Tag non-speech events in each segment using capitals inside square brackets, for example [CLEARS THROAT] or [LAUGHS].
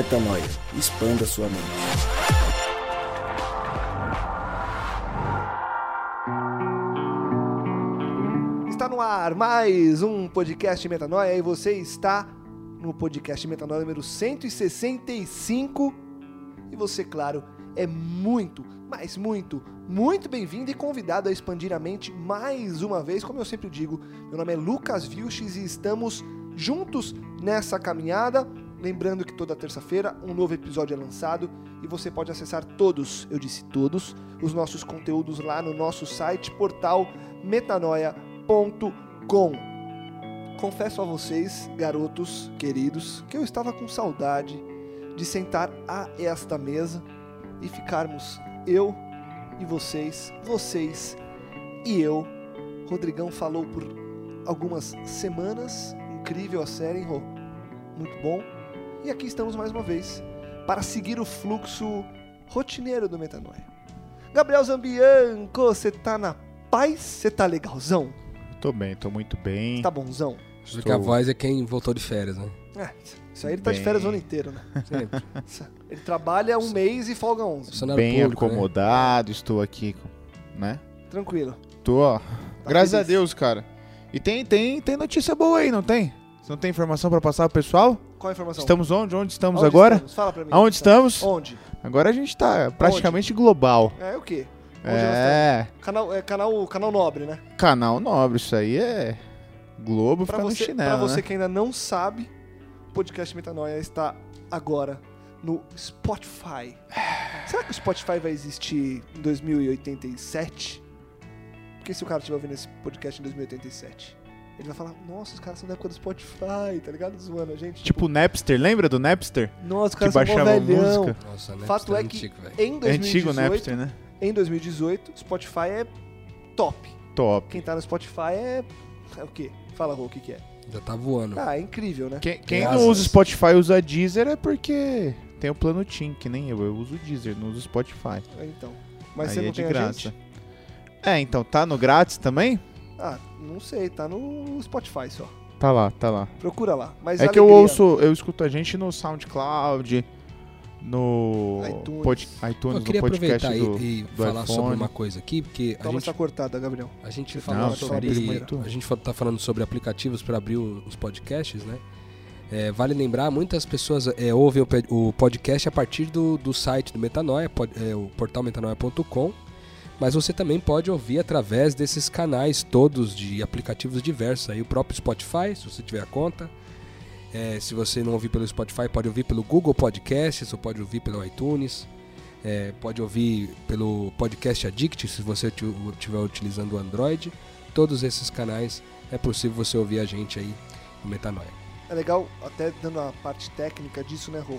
Metanoia. Expanda sua mente. Está no ar mais um podcast Metanoia e você está no podcast Metanoia número 165. E você, claro, é muito, mas muito, muito bem-vindo e convidado a expandir a mente mais uma vez. Como eu sempre digo, meu nome é Lucas Vilches e estamos juntos nessa caminhada. Lembrando que toda terça-feira um novo episódio é lançado e você pode acessar todos, eu disse todos, os nossos conteúdos lá no nosso site, portal metanoia.com. Confesso a vocês, garotos queridos, que eu estava com saudade de sentar a esta mesa e ficarmos eu e vocês, vocês e eu. Rodrigão falou por algumas semanas, incrível a série, hein? Muito bom. E aqui estamos mais uma vez para seguir o fluxo rotineiro do Metanoia. Gabriel Zambianco, você tá na paz? Você tá legalzão? Tô bem, tô muito bem. Tá bonzão? Porque a voz é quem voltou de férias, né? É, isso aí ele tá de Bem. férias o ano inteiro, né? [LAUGHS] Sempre. Ele trabalha um mês e folga 11. Funcionário bem público, né? acomodado, estou aqui, né? Tranquilo. Tô, ó. Graças a feliz. Deus, cara. E tem, tem, tem notícia boa aí, não tem? Você não tem informação pra passar pro pessoal? Qual a informação? Estamos onde? Onde estamos Onde agora? estamos? Fala pra mim. Aonde estamos? Onde? Agora a gente tá praticamente global. É o quê? Onde nós É, estamos? Canal, é canal, canal nobre, né? canal nobre, isso aí é Globo Pra fica no você, pra chinelo, você né? que ainda não sabe, o podcast Metanoia está agora no Spotify. Será que o Spotify vai existir em 2087? Porque se o cara estiver ouvindo esse podcast em 2087, ele vai falar, nossa, os caras são da época do Spotify, tá ligado? Zoando a gente. Tipo o Napster, lembra do Napster? nossa, os Que caras são baixava velhão. música. Nossa, né? Fato Isso é que antigo, velho. Em É antigo o 2018, Napster, né? em 2018, Spotify é top. Top. Quem tá no Spotify é. É o quê? Fala, Rô, o que, que é? Já tá voando. Ah, é incrível, né? Quem, quem não usa Spotify usa Deezer é porque tem o plano TIM, que nem eu. Eu uso Deezer, não uso Spotify. Então. Mas Aí você não é de tem a graça. gente? É, então, tá no grátis também? Ah, não sei, tá no Spotify só. Tá lá, tá lá. Procura lá. Mas é que eu alegria. ouço, eu escuto a gente no SoundCloud, no iTunes. pod- iTunes, Eu queria no podcast aproveitar do... e, e do falar sobre iPhone. uma coisa aqui, porque a Toma gente, essa cortada, Gabriel. a gente falou sobre. sobre. A gente tá falando sobre aplicativos para abrir os podcasts, né? É, vale lembrar, muitas pessoas é, ouvem o, o podcast a partir do, do site do Metanoia, pod- é, o portal metanoia.com, mas você também pode ouvir através desses canais todos de aplicativos diversos. Aí o próprio Spotify, se você tiver a conta. É, se você não ouvir pelo Spotify, pode ouvir pelo Google Podcasts ou pode ouvir pelo iTunes. É, pode ouvir pelo Podcast Addict, se você estiver utilizando o Android. Todos esses canais é possível você ouvir a gente aí no Metanoia. É legal, até dando a parte técnica disso, né, Rô?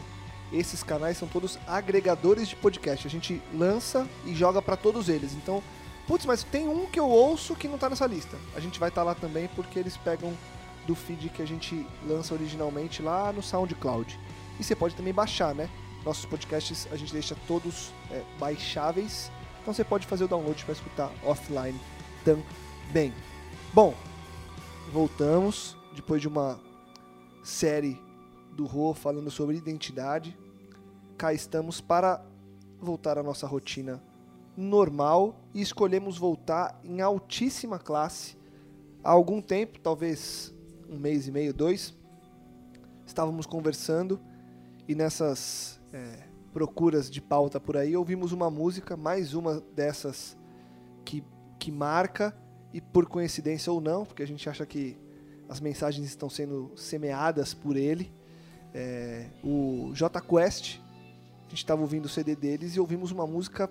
Esses canais são todos agregadores de podcast. A gente lança e joga pra todos eles. Então, putz, mas tem um que eu ouço que não tá nessa lista. A gente vai estar lá também porque eles pegam do feed que a gente lança originalmente lá no SoundCloud. E você pode também baixar, né? Nossos podcasts a gente deixa todos é, baixáveis. Então você pode fazer o download para escutar offline também. Bom, voltamos depois de uma série do Rô falando sobre identidade. Cá estamos para voltar à nossa rotina normal e escolhemos voltar em altíssima classe. Há algum tempo, talvez um mês e meio, dois, estávamos conversando e nessas é, procuras de pauta por aí ouvimos uma música, mais uma dessas que, que marca e por coincidência ou não, porque a gente acha que as mensagens estão sendo semeadas por ele. É, o J Quest, a gente estava ouvindo o CD deles e ouvimos uma música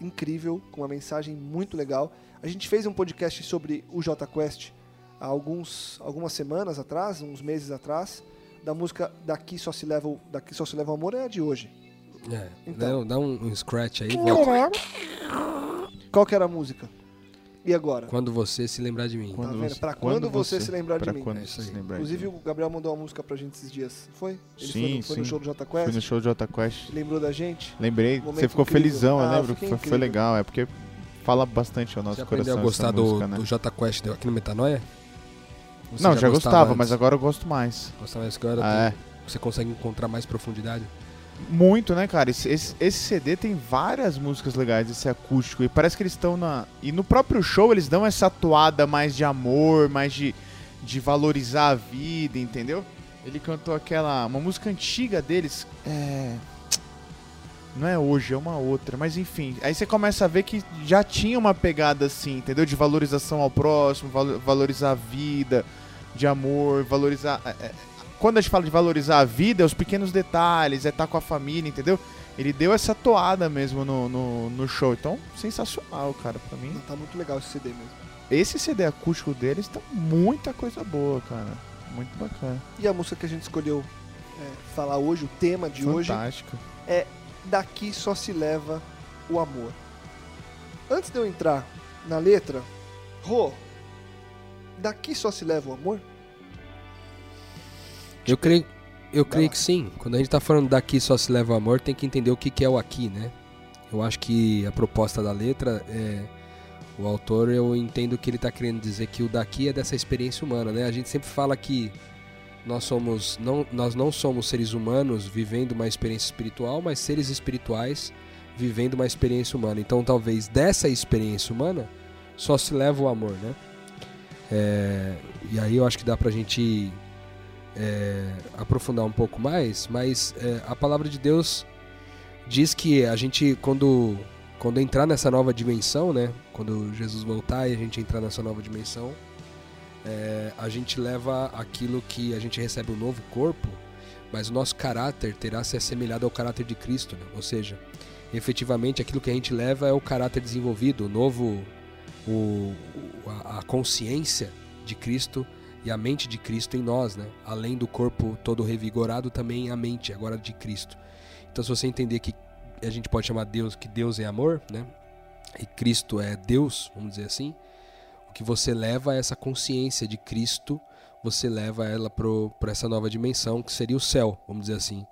incrível, com uma mensagem muito legal. A gente fez um podcast sobre o J Quest há alguns, algumas semanas atrás, uns meses atrás, da música Daqui Só Se Leva, o- Daqui Só Se Leva o Amor é a de hoje. É, Então. dá, dá um, um scratch aí. Qual que era a música? E agora? Quando você se lembrar de mim. Tá vendo? Pra quando você se lembrar de mim. quando É você se lembrar Inclusive de mim. o Gabriel mandou uma música pra gente esses dias. Foi? Ele foi, Sim, no, foi no sim. show do J Fui no Quest? show de Jota Quest. Lembrou da gente? Lembrei, Momento você ficou incrível. felizão, Ah, eu lembro. Foi, foi legal, é porque fala bastante ao nosso Você aprendeu coração a gostar do, música, né? do J Quest aqui no Metanoia? Você Não, já, gostava gostava, antes? mas agora eu gosto mais. Gostava mais que eu era Ah, é. você consegue encontrar mais profundidade? Muito, né, cara? Esse, esse, esse CD tem várias músicas legais, esse acústico. E parece que eles estão na. E no próprio show eles dão essa toada mais de amor, mais de, de valorizar a vida, entendeu? Ele cantou aquela. Uma música antiga deles. É. Não é hoje, é uma outra. Mas enfim, aí você começa a ver que já tinha uma pegada assim, entendeu? De valorização ao próximo, valo- valorizar a vida, de amor, valorizar. é, é, Quando a gente fala de valorizar a vida, é os pequenos detalhes, é estar com a família, entendeu? Ele deu essa toada mesmo no, no, no show. Então, sensacional, cara, pra mim. Tá muito legal esse CD mesmo. Esse CD acústico deles tá muita coisa boa, cara. Muito bacana. E a música que a gente escolheu é, falar hoje, o tema de hoje, Fantástico. Daqui Só Se Leva o Amor. Antes de eu entrar na letra, Rô, daqui só se leva o amor? Eu creio, eu creio que sim. Quando a gente tá falando daqui só se leva o amor, tem que entender o que, que é o aqui, né? Eu acho que a proposta da letra é. O autor, eu entendo que ele tá querendo dizer que o daqui é dessa experiência humana, né? A gente sempre fala que nós somos. Não, nós não somos seres humanos vivendo uma experiência espiritual, mas seres espirituais vivendo uma experiência humana. Então talvez dessa experiência humana só se leva o amor, né? É, e aí eu acho que dá pra gente é, aprofundar um pouco mais, mas é, a palavra de Deus diz que a gente, quando, quando entrar nessa nova dimensão, né? Quando Jesus voltar e a gente entrar nessa nova dimensão, é, a gente leva aquilo que a gente recebe um novo corpo, mas o nosso caráter terá se assemelhado ao caráter de Cristo, né? ou seja, efetivamente aquilo que a gente leva é o caráter desenvolvido, o novo, o, a, a consciência de Cristo e a mente de Cristo em nós, né? Além do corpo todo revigorado, também a mente agora de Cristo. Então, se você entender que a gente pode chamar Deus que Deus é amor, né? E Cristo é Deus, vamos dizer assim. O que você leva é essa consciência de Cristo, você leva ela para essa nova dimensão que seria o céu, vamos dizer assim,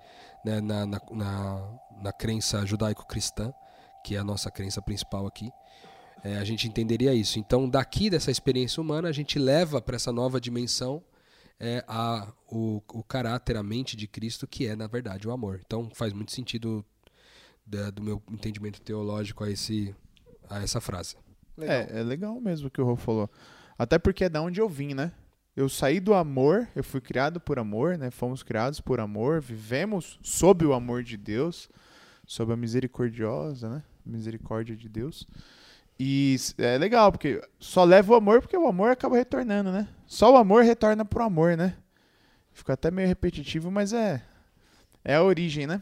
né? na, na, na, na crença judaico-cristã, que é a nossa crença principal aqui. É, a gente entenderia isso. Então, daqui dessa experiência humana, a gente leva para essa nova dimensão é, a, o, o caráter, a mente de Cristo, que é, na verdade, o amor. Então, faz muito sentido da- do meu entendimento teológico a, esse, a essa frase. Legal. É, é legal mesmo o que o Rô falou. Até porque é da onde eu vim, né? Eu saí do amor, eu fui criado por amor, né? Fomos criados por amor, vivemos sob o amor de Deus, sob a misericordiosa, né? Misericórdia de Deus. E é legal, porque só leva o amor porque o amor acaba retornando, né? Só o amor retorna pro amor, né? Fica até meio repetitivo, mas é é a origem, né?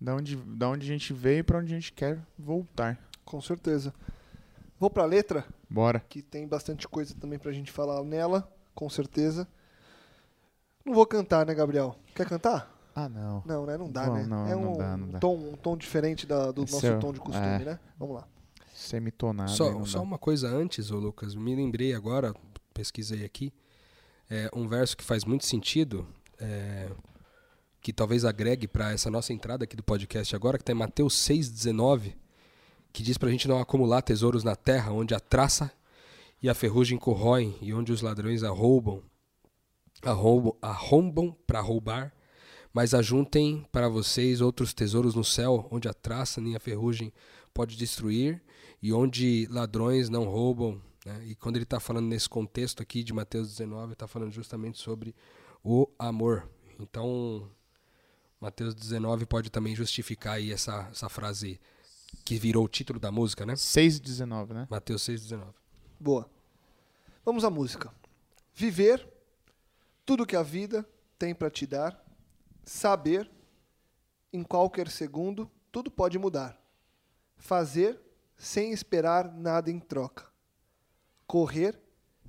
Da onde, da onde a gente veio e pra onde a gente quer voltar. Com certeza. Vou pra letra, Bora. que tem bastante coisa também pra gente falar nela, com certeza. Não vou cantar, né, Gabriel? Quer cantar? Ah, não. Não, né? Não dá, né? não, é não um, dá, não dá. Tom, um tom diferente da- do Esse nosso é o- tom de costume, é. né? Vamos lá. Semitonado. aí Só, só uma coisa antes, ô Lucas, me lembrei agora, pesquisei aqui, é, um verso que faz muito sentido, é, que talvez agregue para essa nossa entrada aqui do podcast agora, que está em Mateus 6,19, que diz para a gente não acumular tesouros na terra, onde a traça e a ferrugem corroem, e onde os ladrões arrombam, arrombam, arrombam para roubar, mas ajuntem para vocês outros tesouros no céu, onde a traça nem a ferrugem pode destruir, e onde ladrões não roubam. Né? E quando ele está falando nesse contexto aqui de Mateus 19, está falando justamente sobre o amor. Então, Mateus 19 pode também justificar aí essa, essa frase que virou o título da música, né? 6,19, né? Mateus 6,19. Boa. Vamos à música. Viver tudo que a vida tem pra te dar, saber em qualquer segundo tudo pode mudar. Fazer sem esperar nada em troca. Correr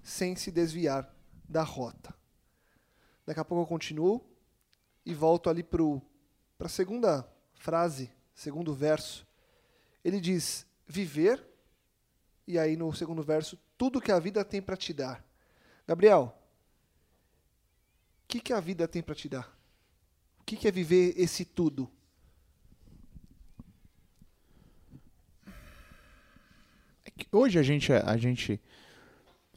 sem se desviar da rota. Daqui a pouco eu continuo e volto ali para a segunda frase, segundo verso. Ele diz: viver e aí no segundo verso, tudo que a vida tem para te dar. Gabriel, o que, que a vida tem para te dar? O que, que é viver esse tudo? É que hoje a gente, a gente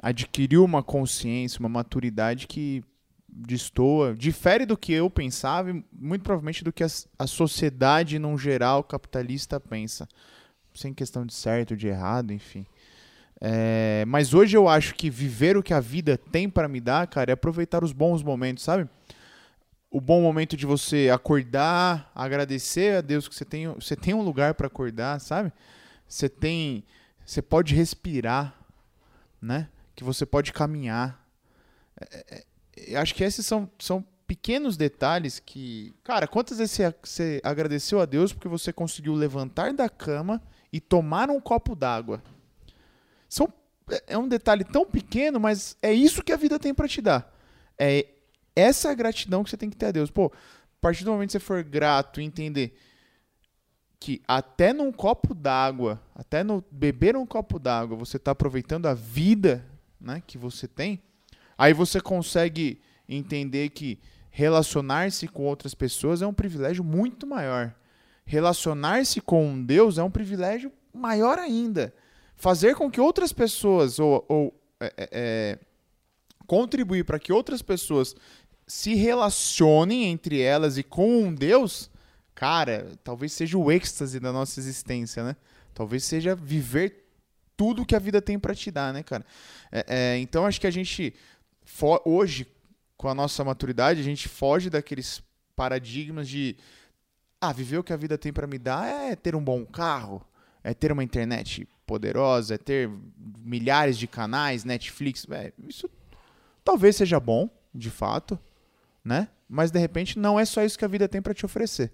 adquiriu uma consciência, uma maturidade que destoa, difere do que eu pensava e muito provavelmente do que a, a sociedade, num geral, capitalista pensa. Sem questão de certo, de errado, enfim. É, mas hoje eu acho que viver o que a vida tem para me dar, cara, é aproveitar os bons momentos, sabe? O bom momento de você acordar, agradecer a Deus que você tem, você tem um lugar para acordar, sabe? Você tem, você pode respirar, né? Que você pode caminhar. É, é, eu acho que esses são, são pequenos detalhes que, cara, quantas vezes você, você agradeceu a Deus porque você conseguiu levantar da cama e tomar um copo d'água? São, é um detalhe tão pequeno, mas é isso que a vida tem para te dar. É essa é gratidão que você tem que ter a Deus. Pô, a partir do momento que você for grato e entender que até num copo d'água, até no beber um copo d'água, você está aproveitando a vida né, que você tem, aí você consegue entender que relacionar-se com outras pessoas é um privilégio muito maior. Relacionar-se com Deus é um privilégio maior ainda fazer com que outras pessoas ou, ou é, é, é contribuir para que outras pessoas se relacionem entre elas e com Deus, cara, talvez seja o êxtase da nossa existência, né? Talvez seja viver tudo que a vida tem para te dar, né, cara? É, é, então acho que a gente hoje, com a nossa maturidade, a gente foge daqueles paradigmas de ah, viver o que a vida tem para me dar é ter um bom carro, é ter uma internet poderosa, é ter milhares de canais, Netflix, é, isso talvez seja bom, de fato, né? Mas de repente não é só isso que a vida tem para te oferecer,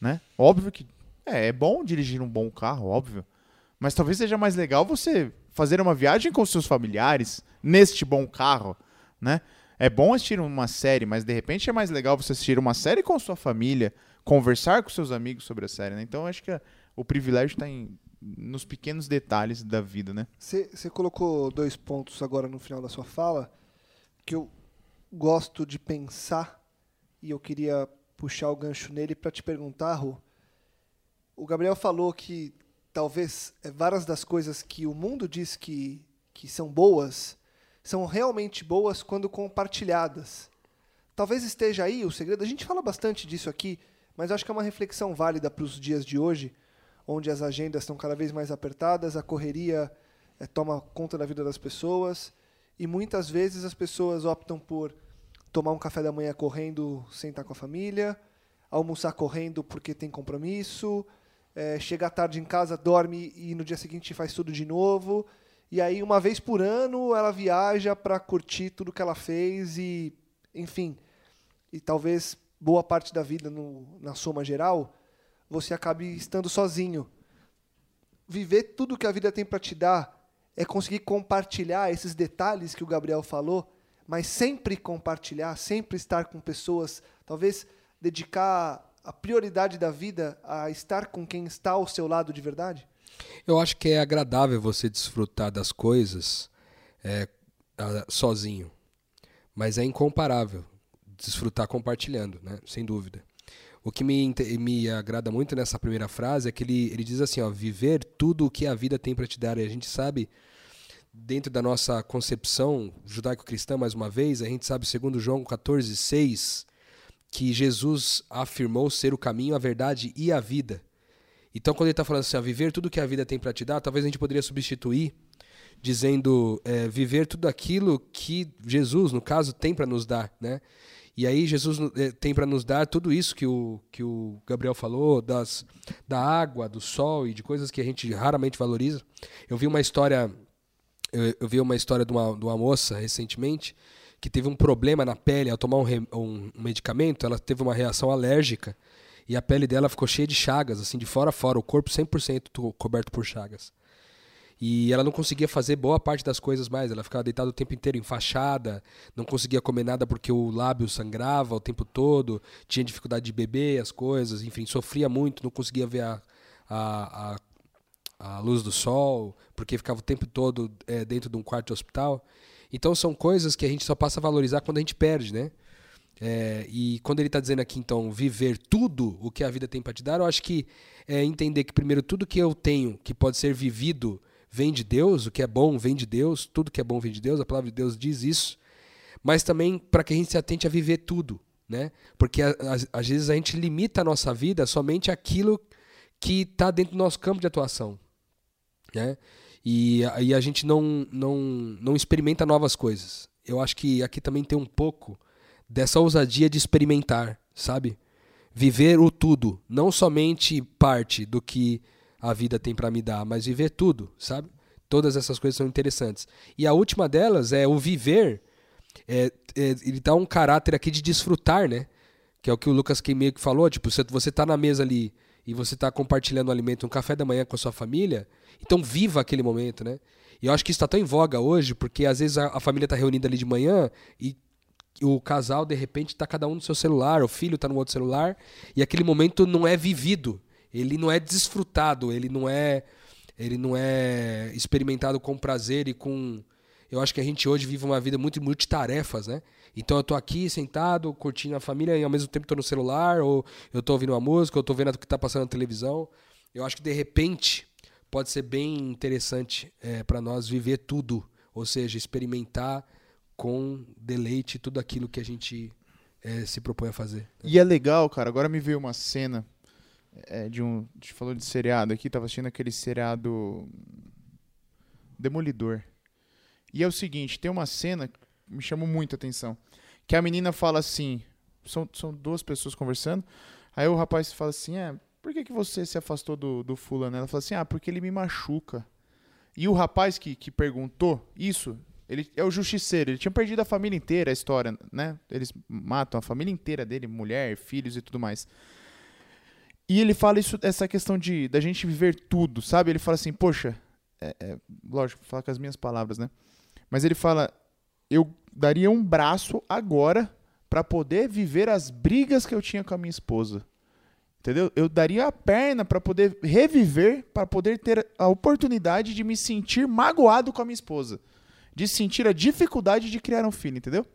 né? Óbvio que é, é bom dirigir um bom carro, óbvio. Mas talvez seja mais legal você fazer uma viagem com seus familiares neste bom carro, né? É bom assistir uma série, mas de repente é mais legal você assistir uma série com sua família, conversar com seus amigos sobre a série, né? Então acho que o privilégio está em nos pequenos detalhes da vida, né? Você colocou dois pontos agora no final da sua fala que eu gosto de pensar e eu queria puxar o gancho nele para te perguntar, Ru. O Gabriel falou que talvez é, várias das coisas que o mundo diz que, que são boas são realmente boas quando compartilhadas. Talvez esteja aí o segredo. A gente fala bastante disso aqui, mas acho que é uma reflexão válida para os dias de hoje onde as agendas estão cada vez mais apertadas, a correria é, toma conta da vida das pessoas e muitas vezes as pessoas optam por tomar um café da manhã correndo sem estar com a família, almoçar correndo porque tem compromisso, é, chega tarde em casa, dorme e no dia seguinte faz tudo de novo. E aí, uma vez por ano, ela viaja para curtir tudo que ela fez e, enfim, e talvez boa parte da vida, no, na soma geral, você acabe estando sozinho. Viver tudo que a vida tem para te dar é conseguir compartilhar esses detalhes que o Gabriel falou, mas sempre compartilhar, sempre estar com pessoas, talvez dedicar a prioridade da vida a estar com quem está ao seu lado de verdade? Eu acho que é agradável você desfrutar das coisas é, sozinho, mas é incomparável desfrutar compartilhando, né? sem dúvida. O que me, me agrada muito nessa primeira frase é que ele, ele diz assim, ó, viver tudo o que a vida tem para te dar. E a gente sabe, dentro da nossa concepção judaico-cristã, mais uma vez, a gente sabe, segundo João 14, 6, que Jesus afirmou ser o caminho, a verdade e a vida. Então, quando ele está falando assim, ó, viver tudo que a vida tem para te dar, talvez a gente poderia substituir dizendo é, viver tudo aquilo que Jesus, no caso, tem para nos dar, né? E aí Jesus eh, tem para nos dar tudo isso que o, que o Gabriel falou, das, da água, do sol e de coisas que a gente raramente valoriza. Eu vi uma história, eu, eu vi uma história de uma, de uma moça recentemente que teve um problema na pele ao tomar um, um, um medicamento, ela teve uma reação alérgica e a pele dela ficou cheia de chagas, assim, de fora a fora, o corpo 100% coberto por chagas. E ela não conseguia fazer boa parte das coisas mais. Ela ficava deitada o tempo inteiro, enfaixada, não conseguia comer nada porque o lábio sangrava o tempo todo, tinha dificuldade de beber as coisas, enfim, sofria muito, não conseguia ver a, a, a, a luz do sol, porque ficava o tempo todo é, dentro de um quarto de hospital. Então são coisas que a gente só passa a valorizar quando a gente perde, né? É, e quando ele está dizendo aqui, então, viver tudo o que a vida tem para te dar, eu acho que é entender que, primeiro, tudo que eu tenho que pode ser vivido vem de Deus, o que é bom vem de Deus, tudo que é bom vem de Deus, a palavra de Deus diz isso. mas também para que a gente se atente a viver tudo, né? Porque às, vezes a gente limita a nossa vida somente àquilo que está dentro do nosso campo de atuação, né? E aí a gente não, não, não experimenta novas coisas. Eu acho que aqui também tem um pouco dessa ousadia de experimentar, sabe? Viver o tudo, não somente parte do que a vida tem para me dar, mas viver tudo, sabe? Todas essas coisas são interessantes. E a última delas é o viver. é- é- ele dá um caráter aqui de desfrutar, né? Que é o que o Lucas que meio que falou. Tipo, você, você tá na mesa ali e você tá compartilhando um alimento, um café da manhã com a sua família, então viva aquele momento, né? E eu acho que isso tá tão em voga hoje, porque às vezes a, a família tá reunida ali de manhã e o casal, de repente, tá cada um no seu celular, o filho tá no outro celular, e aquele momento não é vivido, ele não é desfrutado, ele não é ele não é experimentado com prazer e com eu acho que a gente hoje vive uma vida muito multitarefas, né? Então eu tô aqui sentado, curtindo a família e ao mesmo tempo tô no celular, ou eu tô ouvindo uma música, ou tô vendo o que tá passando na televisão. Eu acho que de repente pode ser bem interessante para nós viver tudo, ou seja, experimentar com deleite tudo aquilo que a gente eh, se propõe a fazer. E é legal, cara. Agora me veio uma cena é, de um. A gente falou de seriado aqui, tava assistindo aquele seriado. Demolidor. E é o seguinte: tem uma cena me chamou muito a atenção. Que a menina fala assim: são, são duas pessoas conversando. Aí o rapaz fala assim: é, por que, que você se afastou do, do fulano? Ela fala assim: ah, porque ele me machuca. E o rapaz que, que perguntou isso, ele é o justiceiro. Ele tinha perdido a família inteira, a história, né? Eles matam a família inteira dele, mulher, filhos e tudo mais. E ele fala isso, essa questão de da gente viver tudo, sabe? Ele fala assim, poxa, é, é, lógico, falar com as minhas palavras, né? Mas ele fala, eu daria um braço agora para poder viver as brigas que eu tinha com a minha esposa. Entendeu? Eu daria a perna para poder reviver, para poder ter a oportunidade de me sentir magoado com a minha esposa, de sentir a dificuldade de criar um filho, entendeu?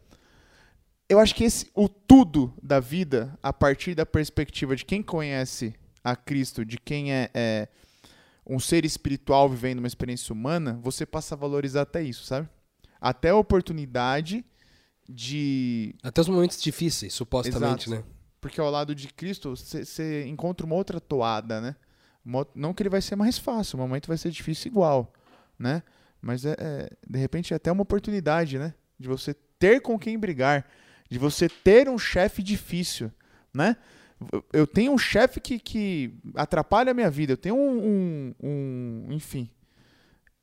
Eu acho que esse o tudo da vida, a partir da perspectiva de quem conhece a Cristo, de quem é, é um ser espiritual vivendo uma experiência humana, você passa a valorizar até isso, sabe? Até a oportunidade de Até os momentos difíceis, supostamente, Exato. né? porque ao lado de Cristo você encontra uma outra toada, né? Não que ele vai ser mais fácil, o momento vai ser difícil igual, né? Mas é, é, de repente é até uma oportunidade, né? De você ter com quem brigar, de você ter um chefe difícil, né? Eu- Eu tenho um chefe que, que atrapalha a minha vida, eu tenho um, um, um- enfim,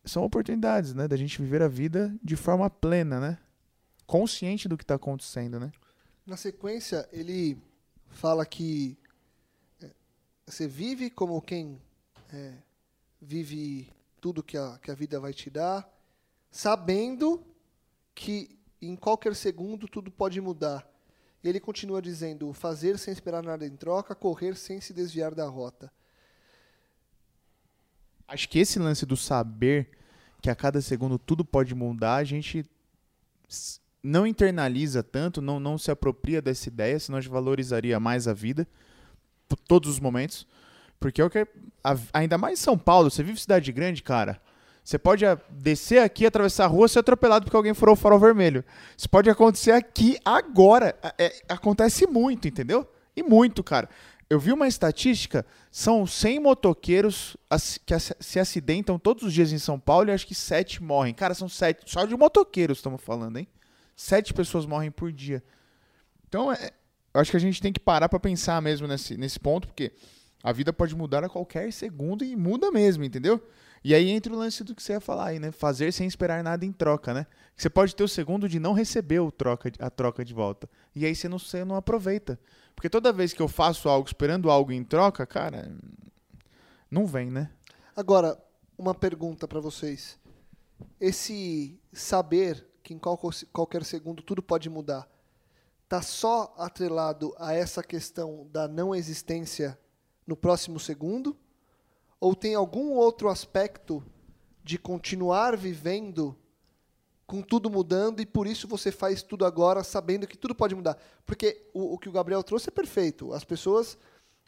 são oportunidades, né? Da gente viver a vida de forma plena, né? Consciente do que está acontecendo, né? Na sequência, ele fala que é, você vive como quem é, vive tudo que a, que a vida vai te dar, sabendo que em qualquer segundo tudo pode mudar. E ele continua dizendo: fazer sem esperar nada em troca, correr sem se desviar da rota. Acho que esse lance do saber que a cada segundo tudo pode mudar, a gente não internaliza tanto, não, não se apropria dessa ideia, senão a gente valorizaria mais a vida, por todos os momentos. Porque é o que. a- ainda mais em São Paulo, você vive cidade grande, cara. Você pode descer aqui, atravessar a rua, ser atropelado porque alguém furou o farol vermelho. Isso pode acontecer aqui agora. É- é- acontece muito, entendeu? E muito, cara. Eu vi uma estatística, são 100 motoqueiros que se acidentam todos os dias em São Paulo e acho que 7 morrem. Cara, são 7, só de motoqueiros estamos falando, hein? 7 pessoas morrem por dia. Então, é, acho que a gente tem que parar pra pensar mesmo nesse, nesse ponto, porque a vida pode mudar a qualquer segundo e muda mesmo, entendeu? E aí entra o lance do que você ia falar aí, né? Fazer sem esperar nada em troca, né? Você pode ter o segundo de não receber o troca, a troca de volta. E aí você não, você não aproveita. Porque toda vez que eu faço algo esperando algo em troca, cara, não vem, né? Agora, uma pergunta para vocês. Esse saber que em qual- qualquer segundo tudo pode mudar, tá só atrelado a essa questão da não existência no próximo segundo? Ou tem algum outro aspecto de continuar vivendo com tudo mudando e por isso você faz tudo agora sabendo que tudo pode mudar? Porque o, o que o Gabriel trouxe é perfeito. As pessoas,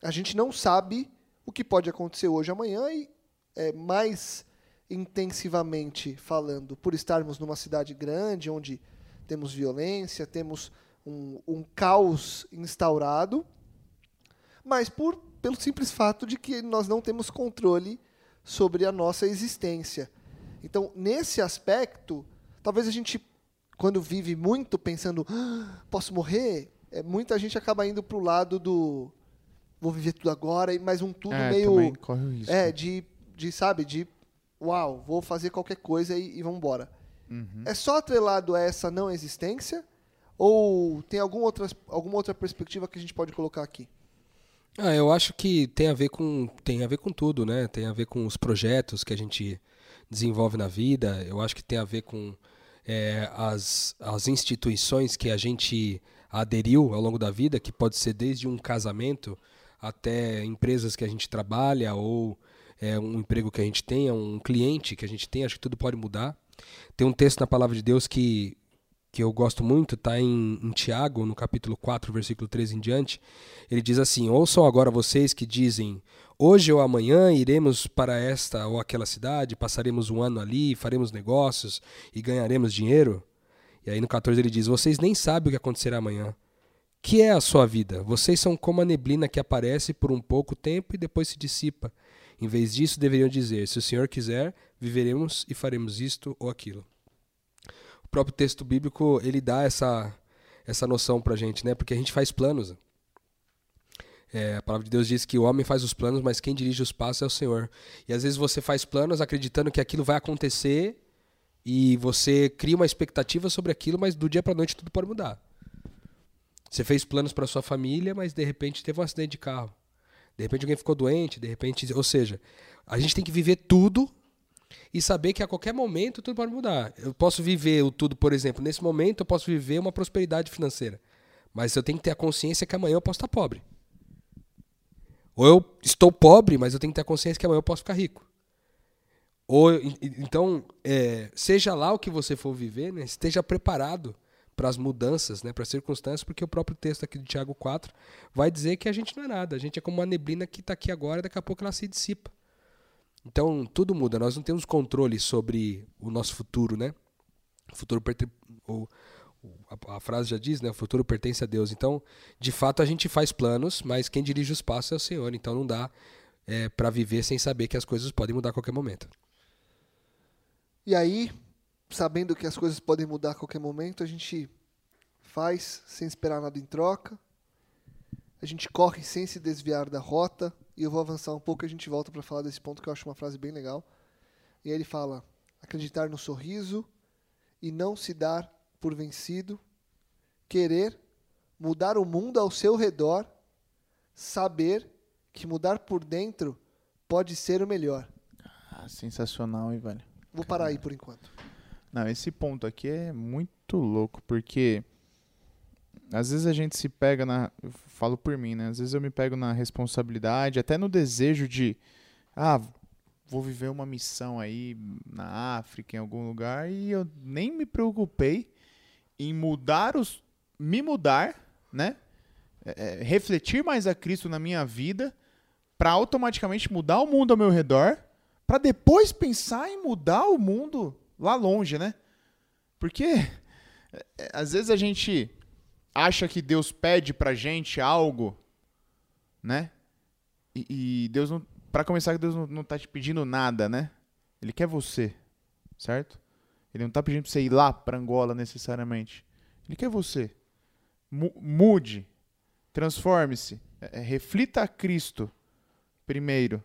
a gente não sabe o que pode acontecer hoje, amanhã e é, mais intensivamente falando, por estarmos numa cidade grande, onde temos violência, temos um, um caos instaurado, mas por, pelo simples fato de que nós não temos controle sobre a nossa existência. Então, nesse aspecto, talvez a gente, quando vive muito pensando, "Ah, posso morrer, é, muita gente acaba indo para o lado do vou viver tudo agora, e- mas um tudo é, meio. corre o risco. É, de, de, sabe, de uau, vou fazer qualquer coisa e, e vamos embora. Uhum. É só atrelado a essa não existência? Ou tem algum outra, alguma outra perspectiva que a gente pode colocar aqui? Ah, eu acho que tem a ver com tem a ver com tudo, né? Tem a ver com os projetos que a gente desenvolve na vida. Eu acho que tem a ver com é, as, as instituições que a gente aderiu ao longo da vida, que pode ser desde um casamento até empresas que a gente trabalha ou é, um emprego que a gente tenha, um cliente que a gente tem. Acho que tudo pode mudar. Tem um texto na palavra de Deus que que eu gosto muito, está em, em Tiago, no capítulo 4, versículo 13 em diante. Ele diz assim: Ouçam agora vocês que dizem: Hoje ou amanhã iremos para esta ou aquela cidade, passaremos um ano ali, faremos negócios e ganharemos dinheiro. E aí no 14 ele diz: Vocês nem sabem o que acontecerá amanhã. Que é a sua vida? Vocês são como a neblina que aparece por um pouco tempo e depois se dissipa. Em vez disso, deveriam dizer: Se o Senhor quiser, viveremos e faremos isto ou aquilo o próprio texto bíblico ele dá essa essa noção pra gente, né? Porque a gente faz planos. É, a palavra de Deus diz que o homem faz os planos, mas quem dirige os passos é o Senhor. E às vezes você faz planos acreditando que aquilo vai acontecer e você cria uma expectativa sobre aquilo, mas do dia para noite tudo pode mudar. Você fez planos para sua família, mas de repente teve um acidente de carro. De repente alguém ficou doente, de repente, ou seja, a gente tem que viver tudo e saber que a qualquer momento tudo pode mudar. Eu posso viver o tudo, por exemplo, nesse momento eu posso viver uma prosperidade financeira, mas eu tenho que ter a consciência que amanhã eu posso estar pobre. Ou eu estou pobre, mas eu tenho que ter consciência que amanhã eu posso ficar rico. Ou então, é, seja lá o que você for viver, né, esteja preparado para as mudanças, né, para as circunstâncias, porque o próprio texto aqui de Tiago 4 vai dizer que a gente não é nada, a gente é como uma neblina que está aqui agora, daqui a pouco ela se dissipa. Então, tudo muda. Nós não temos controle sobre o nosso futuro, né? O futuro perte... a, a frase já diz, né? O futuro pertence a Deus. Então, de fato, a gente faz planos, mas quem dirige os passos é o Senhor. Então, não dá é, para viver sem saber que as coisas podem mudar a qualquer momento. E aí, sabendo que as coisas podem mudar a qualquer momento, a gente faz sem esperar nada em troca. A gente corre sem se desviar da rota. E eu vou avançar um pouco e a gente volta para falar desse ponto que eu acho uma frase bem legal. E aí ele fala: acreditar no sorriso e não se dar por vencido, querer mudar o mundo ao seu redor, saber que mudar por dentro pode ser o melhor. Ah, sensacional, hein, velho? Vou parar aí por enquanto. Não, esse ponto aqui é muito louco, porque às vezes a gente se pega na. Eu falo por mim, né? Às vezes eu me pego na responsabilidade, até no desejo de. Ah, vou viver uma missão aí na África, em algum lugar, e eu nem me preocupei em mudar os. me mudar, né? É, é, refletir mais a Cristo na minha vida, para automaticamente mudar o mundo ao meu redor, para depois pensar em mudar o mundo lá longe, né? Porque é, é, às vezes a gente acha que Deus pede pra gente algo, né? E, e Deus não. Pra começar, Deus não, não tá te pedindo nada, né? Ele quer você, certo? Ele não tá pedindo pra você ir lá pra Angola necessariamente. Ele quer você. Mu- mude. Transforme-se. É, é, reflita a Cristo primeiro.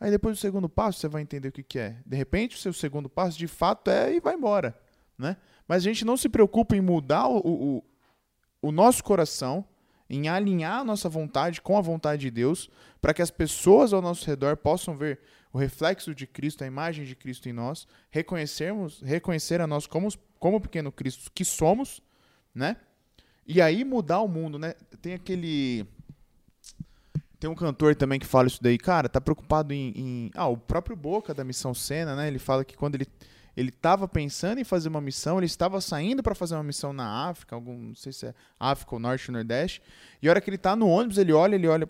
Aí depois do segundo passo você vai entender o que, que é. De repente o seu segundo passo de fato é e vai embora, né? Mas a gente não se preocupa em mudar o, o, o nosso coração, em alinhar a nossa vontade com a vontade de Deus, para que as pessoas ao nosso redor possam ver o reflexo de Cristo, a imagem de Cristo em nós, reconhecermos, reconhecer a nós como, como pequeno Cristo que somos, né? E aí mudar o mundo, né? Tem aquele tem um cantor também que fala isso daí, cara, tá preocupado em, em- Ah, o próprio Boca da Missão Sena, né? Ele fala que quando ele ele estava pensando em fazer uma missão, ele estava saindo para fazer uma missão na África, algum, não sei se é África ou Norte ou Nordeste, e a hora que ele tá no ônibus, ele olha, ele olha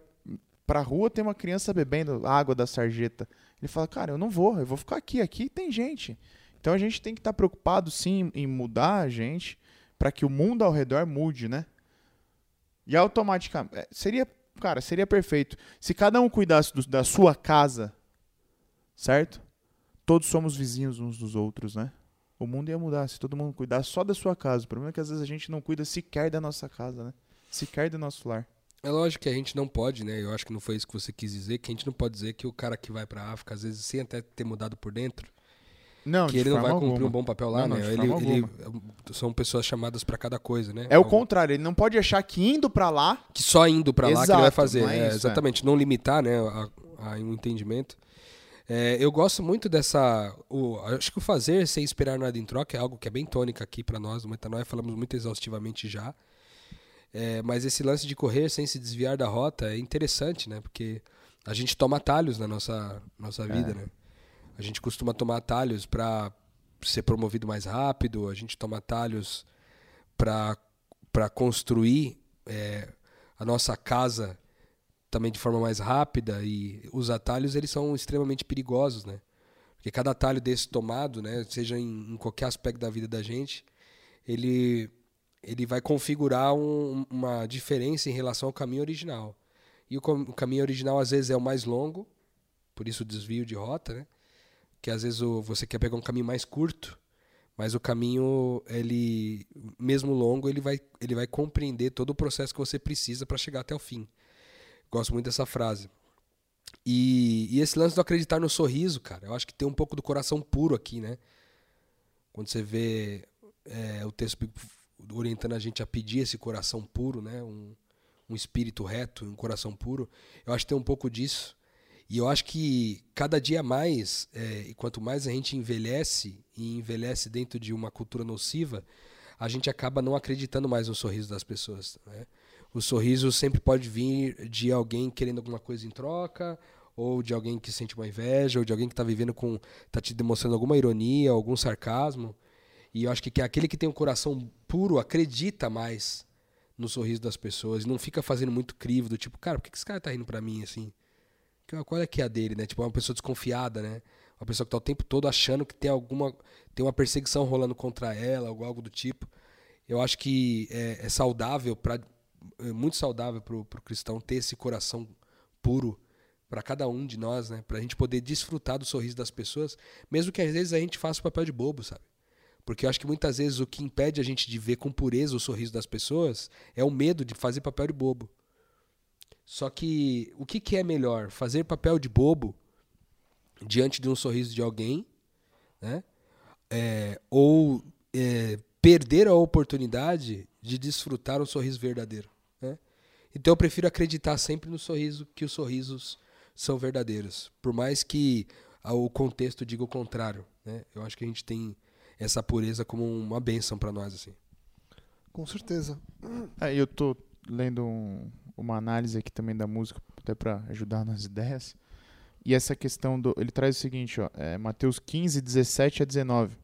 pra rua, tem uma criança bebendo água da sarjeta. Ele fala, cara, eu não vou, eu vou ficar aqui, aqui tem gente. Então a gente tem que estar preocupado sim em mudar a gente, para que o mundo ao redor mude, né? E automaticamente. é, Seria, cara, seria perfeito. Se cada um cuidasse do- da sua casa, certo? Todos somos vizinhos uns dos outros, né? O mundo ia mudar se todo mundo cuidasse só da sua casa. O problema é que às vezes a gente não cuida sequer da nossa casa, né? Sequer do nosso lar. É lógico que a gente não pode, né? Eu acho que não foi isso que você quis dizer, que a gente não pode dizer que o cara que vai pra África, às vezes sem até ter mudado por dentro, Não, que ele não vai cumprir alguma. um bom papel lá, Não, não, né? de Ele, ele- são pessoas chamadas pra cada coisa, né? É o contrário, ele não pode achar que indo pra lá Que só indo pra lá que ele vai fazer. não é É, isso, exatamente, não limitar, né, a, a um entendimento. É, eu gosto muito dessa. O, acho que o fazer sem esperar nada em troca é algo que é bem tônica aqui pra nós, do Metanoia, falamos muito exaustivamente já. É, mas esse lance de correr sem se desviar da rota é interessante, né? Porque a gente toma atalhos na nossa, nossa vida, né? A gente costuma tomar atalhos para ser promovido mais rápido, a gente toma atalhos para construir é, a nossa casa também de forma mais rápida e os atalhos eles são extremamente perigosos, né? Porque cada atalho desse tomado, né, seja em, em qualquer aspecto da vida da gente, ele ele vai configurar um- uma diferença em relação ao caminho original. E o, o caminho original às vezes é o mais longo, por isso o desvio de rota, né? Que às vezes o- você quer pegar um caminho mais curto, mas o caminho ele mesmo longo ele vai ele vai compreender todo o processo que você precisa para chegar até o fim. Gosto muito dessa frase. E, e esse lance do acreditar no sorriso, cara, eu acho que tem um pouco do coração puro aqui, né? Quando você vê é, o texto orientando a gente a pedir esse coração puro, né? Um, um espírito reto, um coração puro. Eu acho que tem um pouco disso. E eu acho que cada dia mais, é, e quanto mais a gente envelhece, e envelhece dentro de uma cultura nociva, a gente acaba não acreditando mais no sorriso das pessoas. Né? O sorriso sempre pode vir de alguém querendo alguma coisa em troca, ou de alguém que sente uma inveja, ou de alguém que está vivendo com. está te demonstrando alguma ironia, algum sarcasmo. E eu acho que que aquele que tem um coração puro acredita mais no sorriso das pessoas e não fica fazendo muito crivo do tipo, cara, por que que esse cara tá rindo pra mim assim? Qual é que é a dele, né? Tipo, é uma pessoa desconfiada, né? Uma pessoa que tá o tempo todo achando que tem alguma tem uma perseguição rolando contra ela ou algo do tipo. Eu acho que é, é saudável para é muito saudável pro, pro cristão ter esse coração puro para cada um de nós, né? Pra gente poder desfrutar do sorriso das pessoas, mesmo que às vezes a gente faça o papel de bobo, sabe? Porque eu acho que muitas vezes o que impede a gente de ver com pureza o sorriso das pessoas é o medo de fazer papel de bobo. Só que o que, que é melhor? Fazer papel de bobo diante de um sorriso de alguém, né? É, ou é, perder a oportunidade de desfrutar um sorriso verdadeiro. Né? Então eu prefiro acreditar sempre no sorriso que os sorrisos são verdadeiros, por mais que o contexto diga o contrário. Né? Eu acho que a gente tem essa pureza como uma bênção para nós assim. Com certeza. É, eu tô lendo um- uma análise aqui também da música, até para ajudar nas ideias. E essa questão do. Ele traz o seguinte, ó. É Mateus 15, 17 a 19.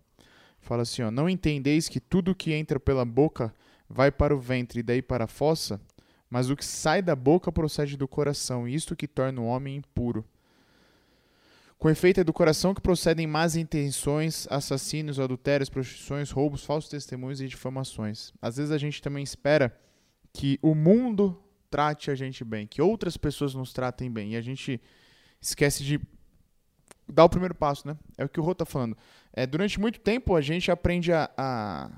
Fala assim, ó. Não entendeis que tudo que entra pela boca vai para o ventre e daí para a fossa? Mas o que sai da boca procede do coração, e isto que torna o homem impuro. Com efeito é do coração que procedem más intenções, assassínios, adultérios, prostituições, roubos, falsos testemunhos e difamações. Às vezes a gente também espera que o mundo trate a gente bem, que outras pessoas nos tratem bem, e a gente esquece de dar o primeiro passo, né? É o que o Rô tá falando. É, durante muito tempo a gente aprende a, a,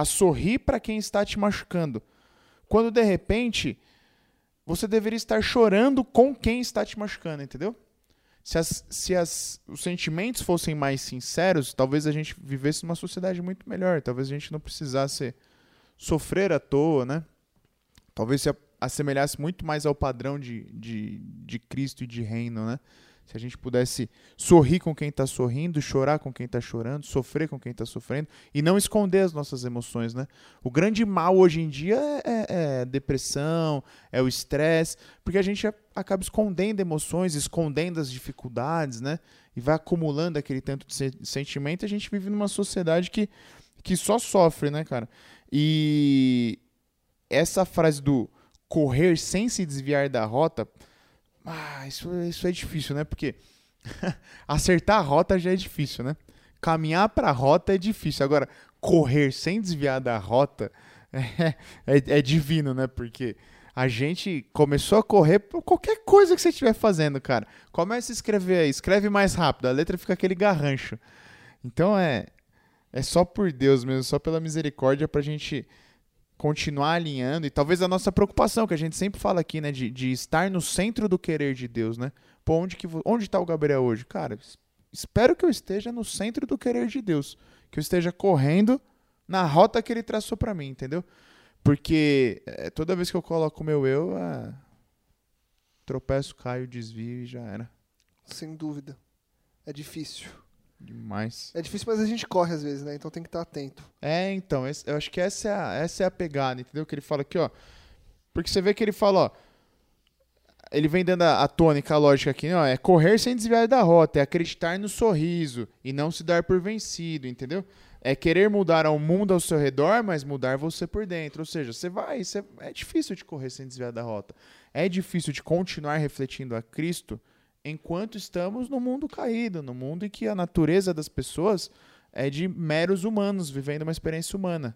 a sorrir para quem está te machucando, quando de repente você deveria estar chorando com quem está te machucando, entendeu? Se, as, se as, os sentimentos fossem mais sinceros, talvez a gente vivesse numa sociedade muito melhor. Talvez a gente não precisasse sofrer à toa, né? Talvez se assemelhasse muito mais ao padrão de, de, de Cristo e de reino, né? Se a gente pudesse sorrir com quem está sorrindo, chorar com quem está chorando, sofrer com quem está sofrendo e não esconder as nossas emoções, né? O grande mal hoje em dia é, é- é depressão, é o estresse, porque a gente acaba escondendo emoções, escondendo as dificuldades, né? E vai acumulando aquele tanto de se- sentimento. A gente vive numa sociedade que, que só sofre, né, cara? E essa frase do correr sem se desviar da rota, ah, isso, isso é difícil, né? Porque [LAUGHS] acertar a rota já é difícil, né? Caminhar para a rota é difícil. Agora, correr sem desviar da rota [LAUGHS] é, é, é divino, né? Porque a gente começou a correr por qualquer coisa que você estiver fazendo, cara. Começa a escrever aí, escreve mais rápido, a letra fica aquele garrancho. Então é é só por Deus mesmo, só pela misericórdia pra gente continuar alinhando e talvez a nossa preocupação que a gente sempre fala aqui, né, de, de estar no centro do querer de Deus, né? Pô, onde que onde tá o Gabriel hoje? Cara, espero que eu esteja no centro do querer de Deus, que eu esteja correndo na rota que ele traçou para mim, entendeu? Porque é, toda vez que eu coloco o meu eu, é, tropeço, caio, desvio e já era. Sem dúvida. É difícil. Demais. É difícil, mas a gente corre às vezes, né? Então tem que estar atento. É, então, esse, eu acho que essa é, a, essa é a pegada, entendeu? Que ele fala aqui, ó. Porque você vê que ele fala, ó. Ele vem dando a, a tônica, a lógica aqui, ó. É correr sem desviar da rota, é acreditar no sorriso e não se dar por vencido, entendeu? É querer mudar ao mundo ao seu redor, mas mudar você por dentro. Ou seja, você vai, você, é difícil de correr sem desviar da rota. É difícil de continuar refletindo a Cristo enquanto estamos no mundo caído, no mundo em que a natureza das pessoas é de meros humanos vivendo uma experiência humana.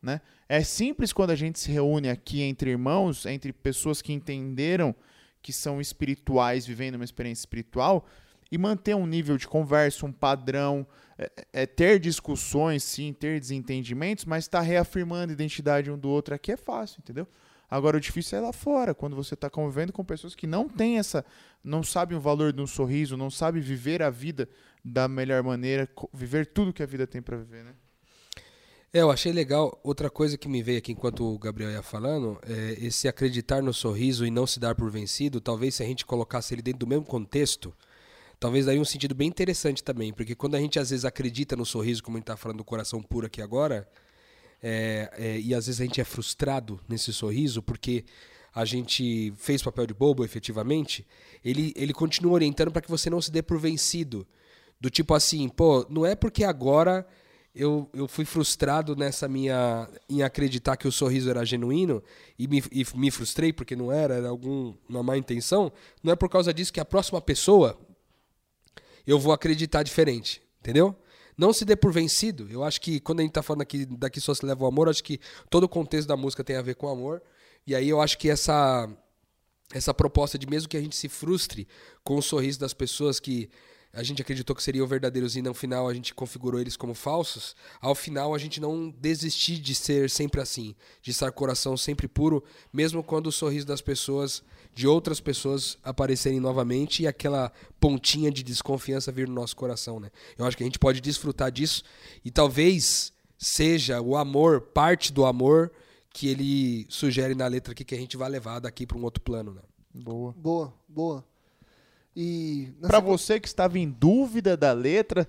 Né? É simples quando a gente se reúne aqui entre irmãos, entre pessoas que entenderam que são espirituais, vivendo uma experiência espiritual, e manter um nível de conversa, um padrão, é, é ter discussões, sim, ter desentendimentos, mas estar tá reafirmando a identidade um do outro aqui é fácil, entendeu? Agora o difícil é lá fora, quando você está convivendo com pessoas que não têm essa, não sabem o valor de um sorriso, não sabem viver a vida da melhor maneira, viver tudo que a vida tem para viver, né? É, eu achei legal. Outra coisa que me veio aqui enquanto o Gabriel ia falando, é esse acreditar no sorriso e não se dar por vencido. Talvez se a gente colocasse ele dentro do mesmo contexto, talvez daria um sentido bem interessante também, porque quando a gente às vezes acredita no sorriso, como a gente está falando do coração puro aqui agora, é, é, e às vezes a gente é frustrado nesse sorriso porque a gente fez papel de bobo efetivamente, ele, ele continua orientando para que você não se dê por vencido. Do tipo assim, pô, não é porque agora eu, eu fui frustrado nessa minha. em acreditar que o sorriso era genuíno e me, e me frustrei porque não era, era alguma má intenção. Não é por causa disso que a próxima pessoa eu vou acreditar diferente. Entendeu? Não se dê por vencido. Eu acho que quando a gente está falando aqui daqui só se leva o amor, acho que todo o contexto da música tem a ver com amor. E aí eu acho que essa essa proposta de mesmo que a gente se frustre com o sorriso das pessoas que a gente acreditou que seriam verdadeiros e no final a gente configurou eles como falsos, ao final a gente não desistir de ser sempre assim, de estar coração sempre puro, mesmo quando o sorriso das pessoas, de outras pessoas aparecerem novamente e aquela pontinha de desconfiança vir no nosso coração, né? Eu acho que a gente pode desfrutar disso e talvez seja o amor, parte do amor que ele sugere na letra aqui que a gente vai levar daqui para um outro plano, né? Boa. Boa, boa. E para você que estava em dúvida da letra,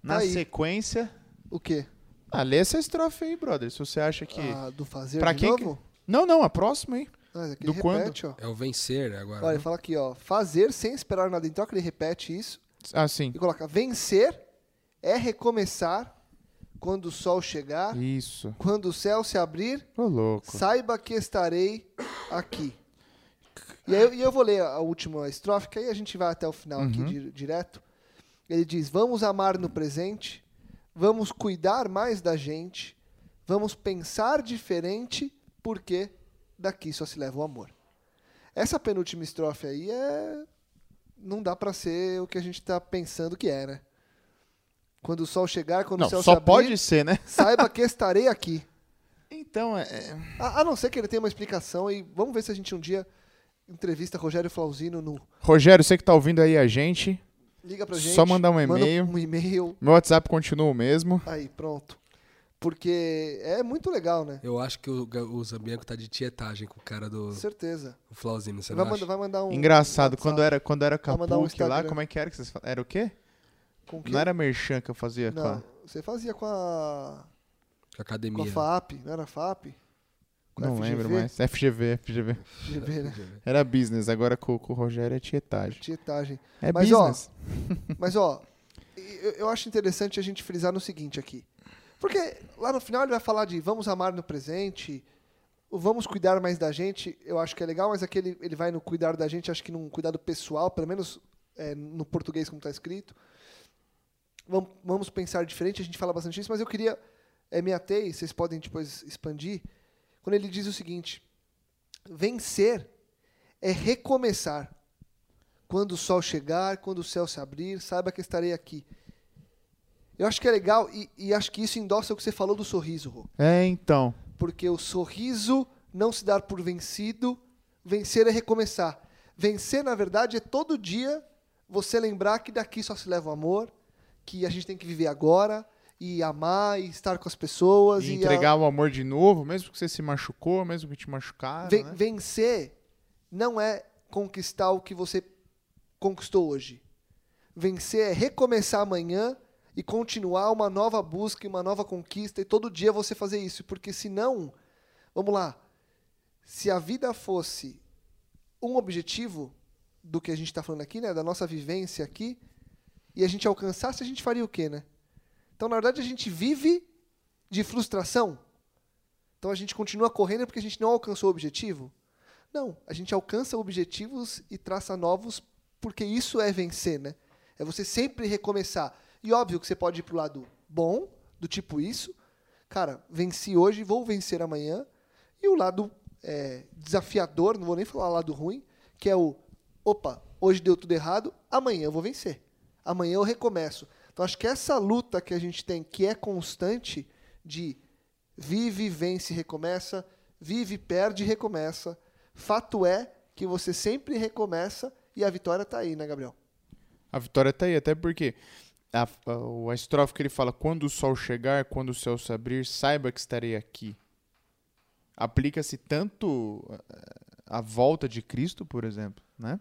na Aí. sequência, o quê? ah, lê essa estrofe aí, brother. Se você acha que Ah, do fazer Pra de quem que- novo? Não, não, a próxima aí. Ah, Do ele quando? repete, ó. É o vencer agora. Olha, né? ele fala aqui, ó. Fazer sem esperar nada em troca, ele repete isso. Ah, sim. E coloca: vencer é recomeçar quando o sol chegar, Isso. quando o céu se abrir, Ô, louco. saiba que estarei aqui. E eu- e eu vou ler a última estrofe, que aí a gente vai até o final aqui Uhum. di- direto. Ele diz: Vamos amar no presente, vamos cuidar mais da gente, vamos pensar diferente, porque daqui só se leva o amor. Essa penúltima estrofe aí é. Não dá pra ser o que a gente tá pensando que é, né? Quando o sol chegar, quando o Não, céu se só abrir, pode ser, né? [LAUGHS] saiba que estarei aqui. Então, é, é- A, a não ser que ele tenha uma explicação e vamos ver se a gente um dia entrevista Rogério Flauzino no. Rogério, você que tá ouvindo aí a gente, Liga pra gente. Só mandar um manda e-mail. Um e-mail. meu WhatsApp continua o mesmo. Aí, pronto. Porque é muito legal, né? Eu acho que o, o Zambianco tá de tietagem com o cara do Certeza. o Flauzino, você Vai não mandar, acha? vai mandar um. Engraçado, WhatsApp. quando era, quando era Vai mandar um Capuc lá, como é que era que vocês falavam? Era o quê? Com? Não era merchan que eu fazia com a... Não, você fazia com a. Com a Com academia. a FAP, não era FAP? Não FGV? lembro mais. FGV, FGV. FGV, né? [LAUGHS] Era business, agora com, com o Rogério é tietagem. Tietagem. É Mas, ó, business. [LAUGHS] Mas, ó, eu, eu acho interessante a gente frisar no seguinte aqui. Porque lá no final ele vai falar de vamos amar no presente, vamos cuidar mais da gente, eu acho que é legal, mas aqui ele, vai no cuidar da gente, acho que num cuidado pessoal, pelo menos é, no português como está escrito. Vamos, vamos pensar diferente, a gente fala bastante isso, mas eu queria é Meatei, vocês podem depois expandir, quando ele diz o seguinte: vencer é recomeçar. Quando o sol chegar, quando o céu se abrir, saiba que estarei aqui. Eu acho que é legal e, e acho que isso endossa o que você falou do sorriso, Rô. É, então. Porque o sorriso não se dar por vencido, vencer é recomeçar. Vencer, na verdade, é todo dia você lembrar que daqui só se leva o amor, que a gente tem que viver agora e amar e estar com as pessoas E e entregar a- o amor de novo, mesmo que você se machucou, mesmo que te machucaram, Ven- né? vencer não é conquistar o que você conquistou hoje. Vencer é recomeçar amanhã e continuar uma nova busca e uma nova conquista e todo dia você fazer isso, porque senão, vamos lá, se a vida fosse um objetivo do que a gente está falando aqui, né, da nossa vivência aqui, e a gente alcançasse, a gente faria o quê, né? Então, na verdade, a gente vive de frustração. Então, a gente continua correndo porque a gente não alcançou o objetivo. Não, a gente alcança objetivos e traça novos porque isso é vencer, né? É você sempre recomeçar. E óbvio que você pode ir pro lado bom, do tipo isso. Cara, venci hoje, vou vencer amanhã. E o lado é, desafiador, não vou nem falar lado ruim, que é o opa, hoje deu tudo errado, amanhã eu vou vencer. Amanhã eu recomeço. Então acho que essa luta que a gente tem, que é constante, de vive, vence, recomeça, vive, perde recomeça. Fato é que você sempre recomeça e a vitória tá aí, né, Gabriel? A vitória tá aí, até porque a, a, a estrofe que ele fala, quando o sol chegar, quando o céu se abrir, saiba que estarei aqui. Aplica-se tanto eh, à volta de Cristo, por exemplo, né?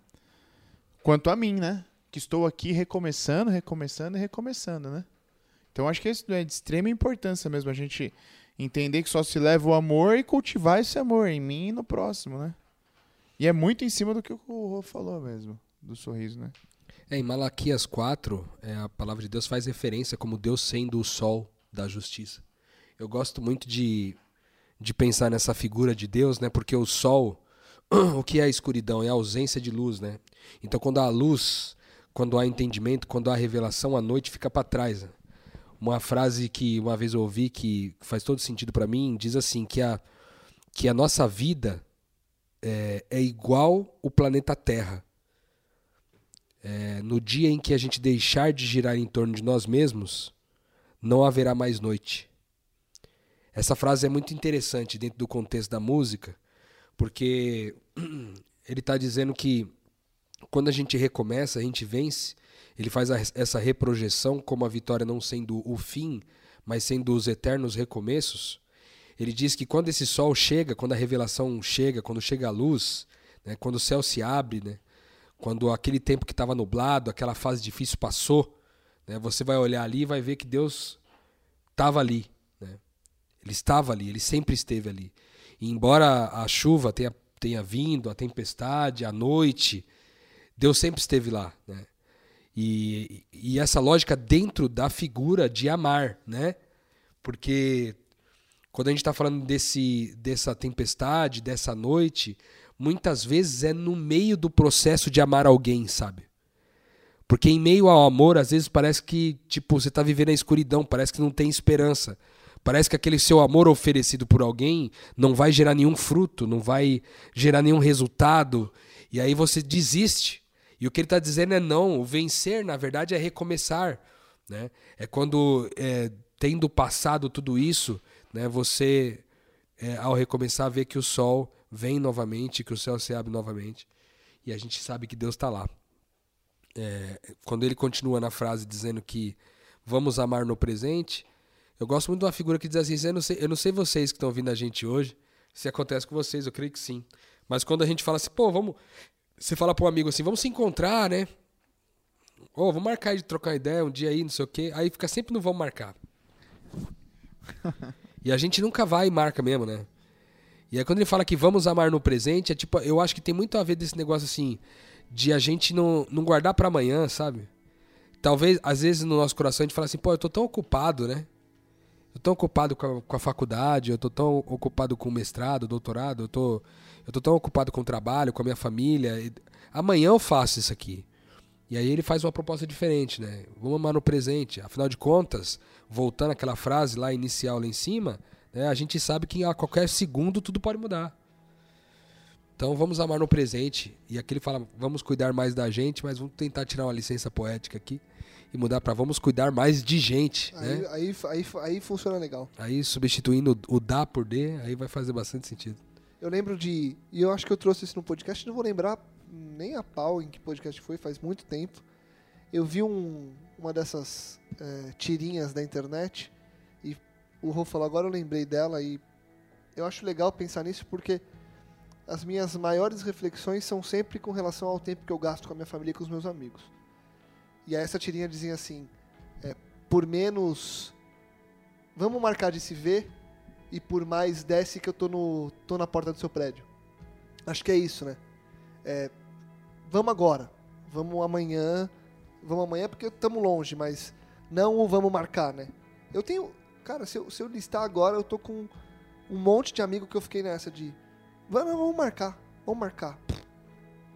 Quanto a mim, né? Que estou aqui recomeçando, recomeçando e recomeçando, né? Então acho que isso é de extrema importância mesmo, a gente entender que só se leva o amor e cultivar esse amor em mim e no próximo, né? E é muito em cima do que o Rô falou mesmo, do sorriso, né? É, em Malaquias 4, é, a palavra de Deus faz referência como Deus sendo o sol da justiça. Eu gosto muito de, de pensar nessa figura de Deus, né? Porque o sol, [CLEARS THROAT] o que é a escuridão? É a ausência de luz, né? Então, quando há luz, quando há entendimento, quando há revelação, a noite fica para trás. né? Uma frase que uma vez eu ouvi que faz todo sentido para mim diz assim que a que a nossa vida é, é igual o planeta Terra. É, no dia em que a gente deixar de girar em torno de nós mesmos, não haverá mais noite. Essa frase é muito interessante dentro do contexto da música, porque [CLEARS THROAT] ele está dizendo que quando a gente recomeça, a gente vence, ele faz a- essa reprojeção como a vitória não sendo o fim, mas sendo os eternos recomeços. Ele diz que quando esse sol chega, quando a revelação chega, quando chega a luz, né, quando o céu se abre, né, quando aquele tempo que estava nublado, aquela fase difícil passou, né, você vai olhar ali e vai ver que Deus estava ali. Né? Ele estava ali, ele sempre esteve ali. E embora a chuva tenha, tenha vindo, a tempestade, a noite, Deus sempre esteve lá. Né? E, e essa lógica dentro da figura de amar, né? Porque quando a gente está falando desse, dessa tempestade, dessa noite, muitas vezes é no meio do processo de amar alguém, sabe? Porque em meio ao amor, às vezes parece que, tipo, você está vivendo a escuridão, parece que não tem esperança. Parece que aquele seu amor oferecido por alguém não vai gerar nenhum fruto, não vai gerar nenhum resultado. E aí você desiste. E o que ele está dizendo é não. O vencer, na verdade, é recomeçar. Né? É quando, é, tendo passado tudo isso, né, você, é, ao recomeçar, vê que o sol vem novamente, que o céu se abre novamente. E a gente sabe que Deus está lá. É, quando ele continua na frase dizendo que vamos amar no presente, eu gosto muito de uma figura que diz assim: eu não sei, eu não sei vocês que estão ouvindo a gente hoje, se acontece com vocês, eu creio que sim. Mas quando a gente fala assim, pô, vamos. Você fala para um amigo assim, vamos se encontrar, né? Ô, vamos marcar de trocar ideia um dia aí, não sei o quê. Aí fica sempre no vamos marcar. [LAUGHS] e a gente nunca vai e marca mesmo, né? E aí quando ele fala que vamos amar no presente, é tipo, eu acho que tem muito a ver desse negócio assim, de a gente não, não guardar para amanhã, sabe? Talvez, às vezes no nosso coração a gente fala assim, pô, eu tô tão ocupado, né? Eu tô tão ocupado com a, com a faculdade, eu tô tão ocupado com o mestrado, doutorado, eu tô, eu tô tão ocupado com o trabalho, com a minha família. e- Amanhã eu faço isso aqui. E aí ele faz uma proposta diferente, né? Vamos amar no presente. Afinal de contas, voltando àquela frase lá inicial lá em cima, né, a gente sabe que a qualquer segundo tudo pode mudar. Então vamos amar no presente. E aqui ele fala, vamos cuidar mais da gente, mas vamos tentar tirar uma licença poética aqui e mudar para vamos cuidar mais de gente. Aí, né? aí, aí, aí funciona legal. Aí substituindo o dá por D, aí vai fazer bastante sentido. Eu lembro de. E eu acho que eu trouxe isso no podcast, não vou lembrar nem a pau em que podcast foi, faz muito tempo. Eu vi um, uma dessas é, tirinhas da internet e o Rô falou, agora eu lembrei dela e eu acho legal pensar nisso porque as minhas maiores reflexões são sempre com relação ao tempo que eu gasto com a minha família e com os meus amigos. E aí essa tirinha dizia assim, é, por menos... Vamos marcar de se ver e por mais desce que eu tô, no, tô na porta do seu prédio. Acho que é isso, né? É, vamos agora, vamos amanhã, vamos amanhã porque estamos longe, mas não o vamos marcar, né? Eu tenho, cara, se eu, se eu listar agora, eu tô com um monte de amigo que eu fiquei nessa de, vamos, vamos marcar, vamos marcar.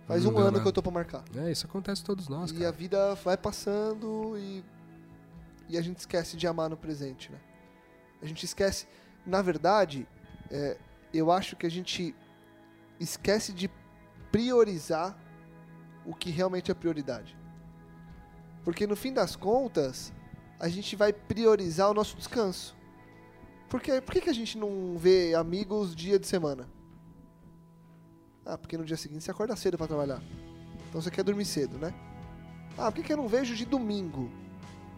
Faz Não um deu ano nada. que eu tô pra marcar. É, isso acontece todos nós, E cara. a vida vai passando e, e a gente esquece de amar no presente, né? A gente esquece. Na verdade, é, eu acho que a gente esquece de priorizar o que realmente é prioridade. Porque no fim das contas, a gente vai priorizar o nosso descanso. Porque, por que, que a gente não vê amigos dia de semana? Ah, porque no dia seguinte você acorda cedo para trabalhar. Então você quer dormir cedo, né? Ah, por que, que eu não vejo de domingo?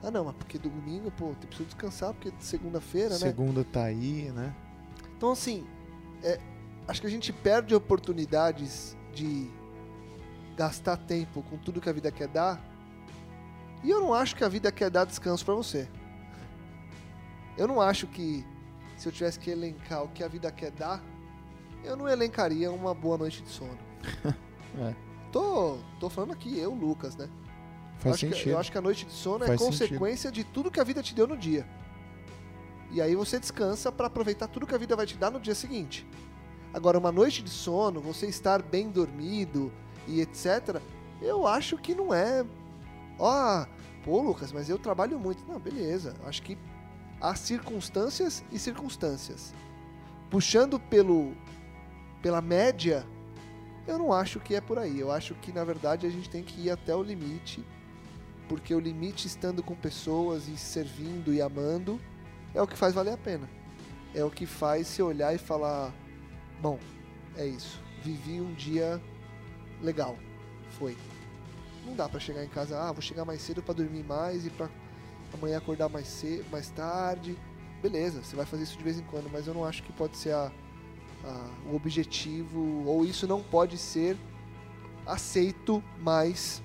Ah, não, mas porque domingo, pô, eu preciso descansar, porque segunda-feira, né? Segunda tá aí, né? Então, assim, é, acho que a gente perde oportunidades de gastar tempo com tudo que a vida quer dar. E eu não acho que a vida quer dar descanso pra você. Eu não acho que se eu tivesse que elencar o que a vida quer dar, eu não elencaria uma boa noite de sono. [LAUGHS] É. Tô, tô falando aqui, eu, Lucas, né? Faz acho que- sentido. eu acho que a noite de sono é Faz consequência de tudo que a vida te deu no dia. E aí você descansa para aproveitar tudo que a vida vai te dar no dia seguinte. Agora, uma noite de sono, você estar bem dormido e etc., eu acho que não é. Ó, pô, Lucas, mas eu trabalho muito. Não, beleza. Acho que há circunstâncias e circunstâncias. Puxando pelo pela média, eu não acho que é por aí. Eu acho que, na verdade, a gente tem que ir até o limite porque o limite estando com pessoas e servindo e amando é o que faz valer a pena. É o que faz se olhar e falar: bom, é isso. Vivi um dia legal. Foi. Não dá pra chegar em casa, ah, vou chegar mais cedo pra dormir mais e pra amanhã acordar mais cedo, mais tarde. Beleza, você vai fazer isso de vez em quando, mas eu não acho que pode ser a, a- o objetivo ou isso não pode ser aceito mais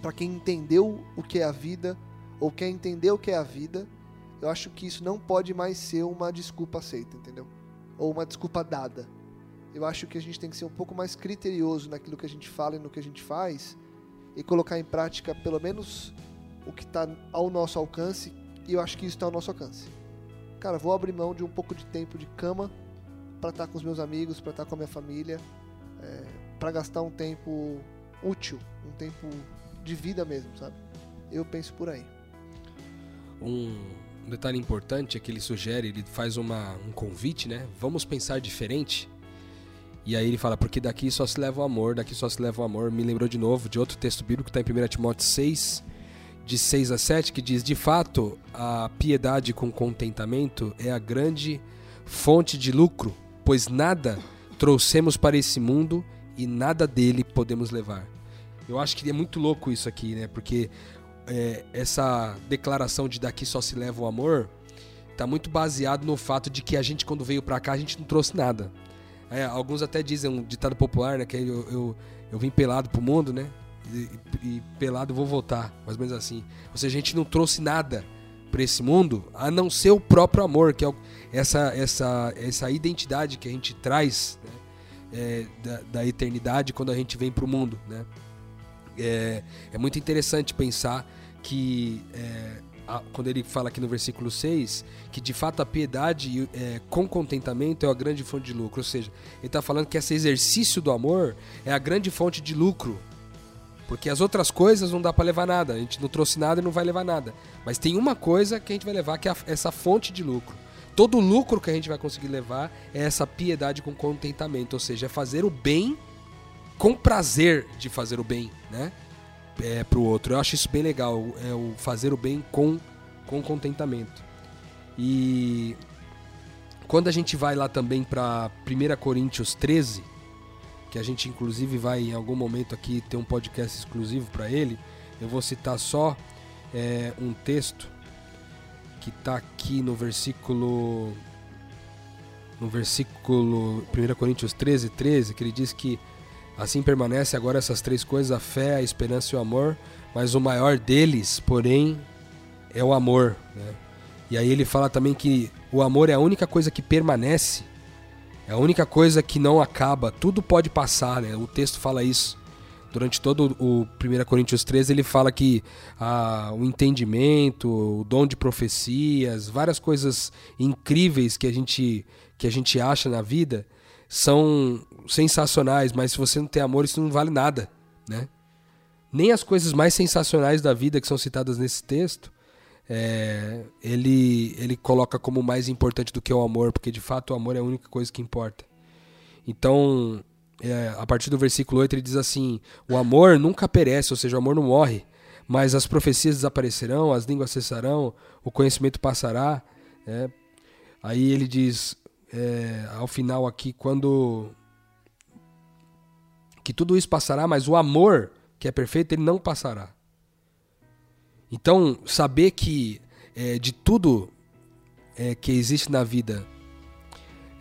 para quem entendeu o que é a vida ou quer entender o que é a vida, eu acho que isso não pode mais ser uma desculpa aceita, entendeu? Ou uma desculpa dada. Eu acho que a gente tem que ser um pouco mais criterioso naquilo que a gente fala e no que a gente faz e colocar em prática pelo menos o que está ao nosso alcance e eu acho que isso está ao nosso alcance. Cara, vou abrir mão de um pouco de tempo de cama para estar com os meus amigos, para estar com a minha família, é, para gastar um tempo útil, um tempo de vida mesmo, sabe? Eu penso por aí. Um detalhe importante é que ele sugere, ele faz uma, um convite, né? Vamos pensar diferente. E aí ele fala, porque daqui só se leva o amor, daqui só se leva o amor. Me lembrou de novo de outro texto bíblico que está em 1 Timóteo 6, de 6 a 7, que diz: De fato, a piedade com contentamento é a grande fonte de lucro, pois nada trouxemos para esse mundo e nada dele podemos levar. Eu acho que é muito louco isso aqui, né? Porque é, essa declaração de daqui só se leva o amor tá muito baseado no fato de que a gente, quando veio pra cá, a gente não trouxe nada. É, alguns até dizem um ditado popular, né? Que eu, eu, eu vim pelado pro mundo, né? E, e pelado vou voltar, mais ou menos assim. Ou seja, a gente não trouxe nada para esse mundo a não ser o próprio amor, que é essa, essa, essa identidade que a gente traz né? É, da, da eternidade quando a gente vem pro mundo, né? É, é muito interessante pensar que é, a- quando ele fala aqui no versículo 6, que de fato a piedade é, com contentamento é a grande fonte de lucro. Ou seja, ele está falando que esse exercício do amor é a grande fonte de lucro Porque as outras coisas não dá pra levar nada. A gente não trouxe nada e não vai levar nada. Mas tem uma coisa que a gente vai levar, que é a- essa fonte de lucro. Todo lucro que a gente vai conseguir levar é essa piedade com contentamento. Ou seja, é fazer o bem com prazer de fazer o bem, né? É, pro outro. Eu acho isso bem legal. É o fazer o bem com, com contentamento. E quando a gente vai lá também para 1 Coríntios 13, que a gente inclusive vai em algum momento aqui ter um podcast exclusivo para ele, eu vou citar só é, um texto que está aqui no versículo no versículo 1 Coríntios 13, 13, que ele diz que assim permanece agora essas três coisas, a fé, a esperança e o amor, mas o maior deles, porém, é o amor. Né? E aí ele fala também que o amor é a única coisa que permanece, é a única coisa que não acaba, tudo pode passar, né? O texto fala isso. Durante todo o 1 Coríntios 13, ele fala que ah, o entendimento, o dom de profecias, várias coisas incríveis que a gente, que a gente acha na vida são sensacionais, mas se você não tem amor, isso não vale nada, né? Nem as coisas mais sensacionais da vida que são citadas nesse texto, é, ele, ele coloca como mais importante do que o amor, porque de fato o amor é a única coisa que importa. Então, é, a partir do versículo 8 ele diz assim: O amor nunca perece, ou seja, o amor não morre, mas as profecias desaparecerão, as línguas cessarão, o conhecimento passará. né? Aí ele diz, é, ao final aqui, quando. Que tudo isso passará, mas o amor, que é perfeito, ele não passará. Então, saber que é, de tudo é, que existe na vida,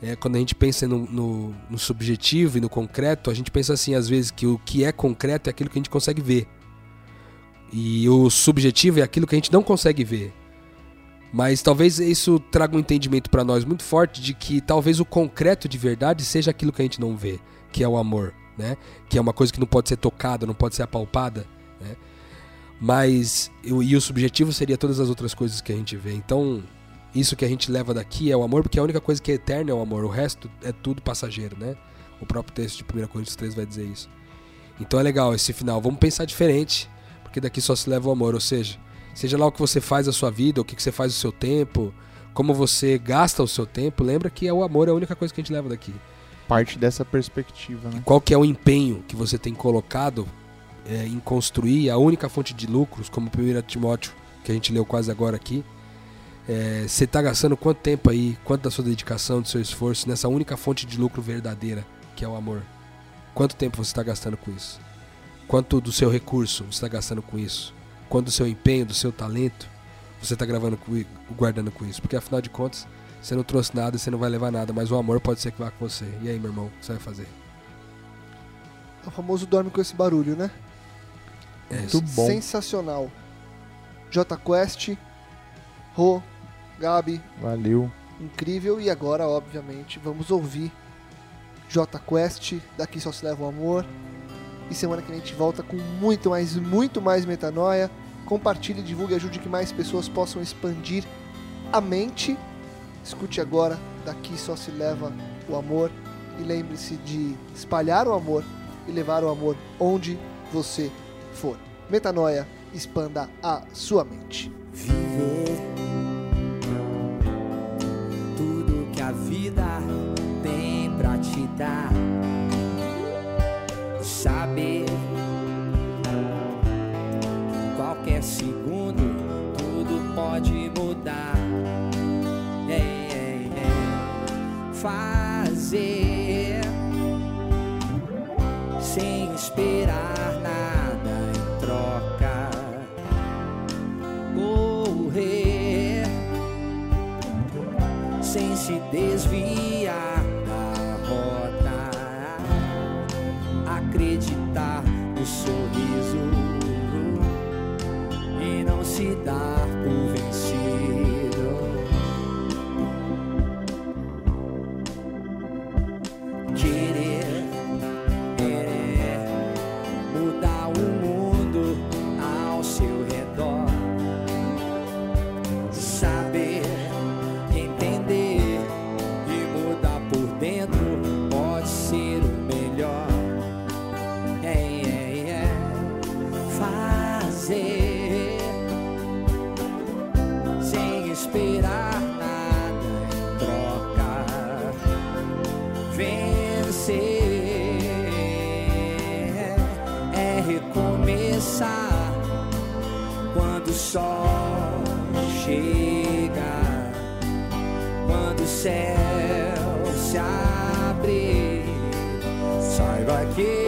é, quando a gente pensa no, no, no subjetivo e no concreto, a gente pensa assim, às vezes, que o que é concreto é aquilo que a gente consegue ver. E o subjetivo é aquilo que a gente não consegue ver. Mas talvez isso traga um entendimento para nós muito forte de que talvez o concreto de verdade seja aquilo que a gente não vê, que é o amor, né? Que é uma coisa que não pode ser tocada, não pode ser apalpada, né? Mas eu- e o subjetivo seria todas as outras coisas que a gente vê. Então, isso que a gente leva daqui é o amor, porque a única coisa que é eterna é o amor, o resto é tudo passageiro, né? O próprio texto de 1 Coríntios 3 vai dizer isso. Então é legal esse final. Vamos pensar diferente, porque daqui só se leva o amor, ou seja, seja lá o que você faz da sua vida, o que você faz do seu tempo, como você gasta o seu tempo, lembra que é o amor é a única coisa que a gente leva daqui. Parte dessa perspectiva, né? Qual que é o empenho que você tem colocado é, em construir a única fonte de lucros, como 1 Timóteo, que a gente leu quase agora aqui. É, você está gastando quanto tempo aí, quanto da sua dedicação, do seu esforço nessa única fonte de lucro verdadeira, que é o amor? Quanto tempo você está gastando com isso? Quanto do seu recurso você está gastando com isso? Quanto do seu empenho, do seu talento você está gravando, com- guardando com isso? Porque afinal de contas, você não trouxe nada e você não vai levar nada, mas o amor pode ser que vá com você. E aí, meu irmão, o que você vai fazer? O famoso dorme com esse barulho, né? É Muito bom. Sensacional. J Quest, Rô, Gabi, Valeu. incrível. E agora, obviamente, vamos ouvir J Quest, daqui só se leva o amor. E semana que vem a gente volta com muito mais, muito mais metanoia. Compartilhe, divulgue, ajude que mais pessoas possam expandir a mente. Escute agora, daqui só se leva o amor. E lembre-se de espalhar o amor e levar o amor onde você for. Metanoia, expanda a sua mente. viver tudo que a vida tem pra te dar. Saber qualquer segundo tudo pode Fazer sem esperar nada em troca. Correr sem se desviar da rota, acreditar no sorriso e não se dar aqui.